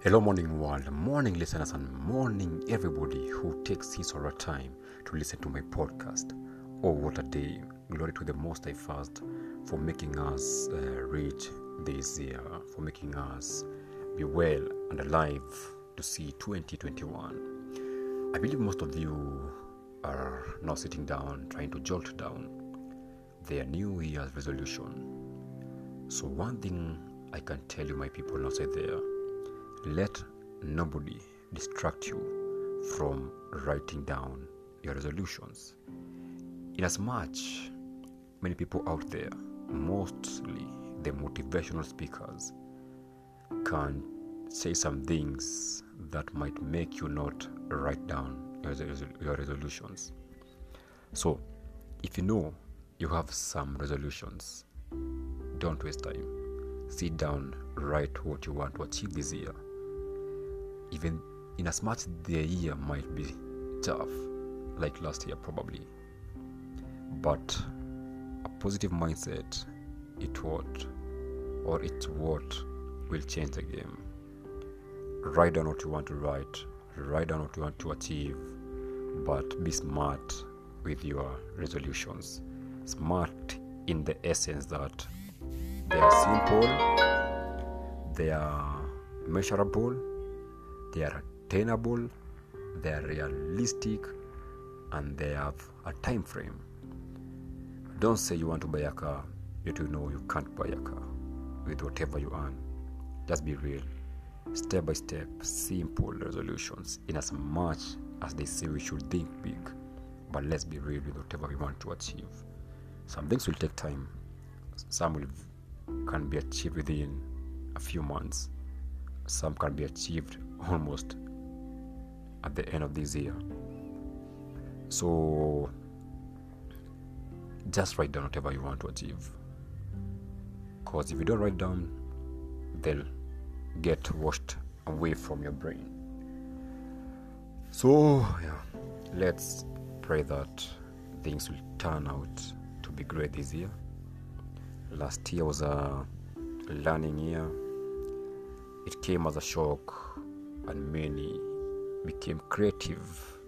Hello, morning world, morning listeners, and morning everybody who takes his or her time to listen to my podcast. Oh, what a day! Glory to the Most High first for making us uh, reach this year, for making us be well and alive to see 2021. I believe most of you are now sitting down trying to jolt down their New Year's resolution. So, one thing I can tell you, my people outside there let nobody distract you from writing down your resolutions. Inasmuch many people out there, mostly the motivational speakers, can say some things that might make you not write down your, your resolutions. So, if you know you have some resolutions, don't waste time. Sit down, write what you want to achieve this year even in as much the year might be tough, like last year probably. But a positive mindset, it what, or it's what will change the game. Write down what you want to write, write down what you want to achieve, but be smart with your resolutions. Smart in the essence that they are simple, they are measurable, they are attainable, they are realistic, and they have a time frame. Don't say you want to buy a car, yet you know you can't buy a car with whatever you earn. Just be real. Step by step, simple resolutions, in as much as they say we should think big, but let's be real with whatever we want to achieve. Some things will take time, some will can be achieved within a few months, some can be achieved almost at the end of this year. So just write down whatever you want to achieve. Because if you don't write down, they'll get washed away from your brain. So, yeah, let's pray that things will turn out to be great this year. Last year was a learning year, it came as a shock and many became creative.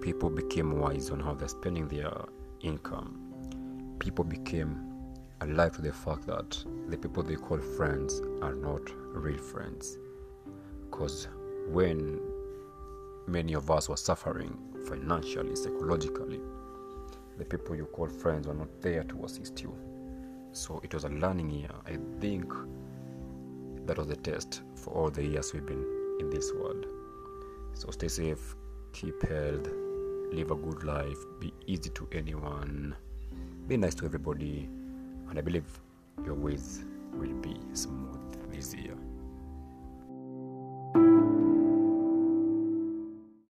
People became wise on how they're spending their income. People became alive to the fact that the people they call friends are not real friends. Because when many of us were suffering financially, psychologically, the people you call friends were not there to assist you. So it was a learning year. I think that was the test for all the years we've been in this world. So stay safe, keep health, live a good life, be easy to anyone, be nice to everybody, and I believe your ways will be.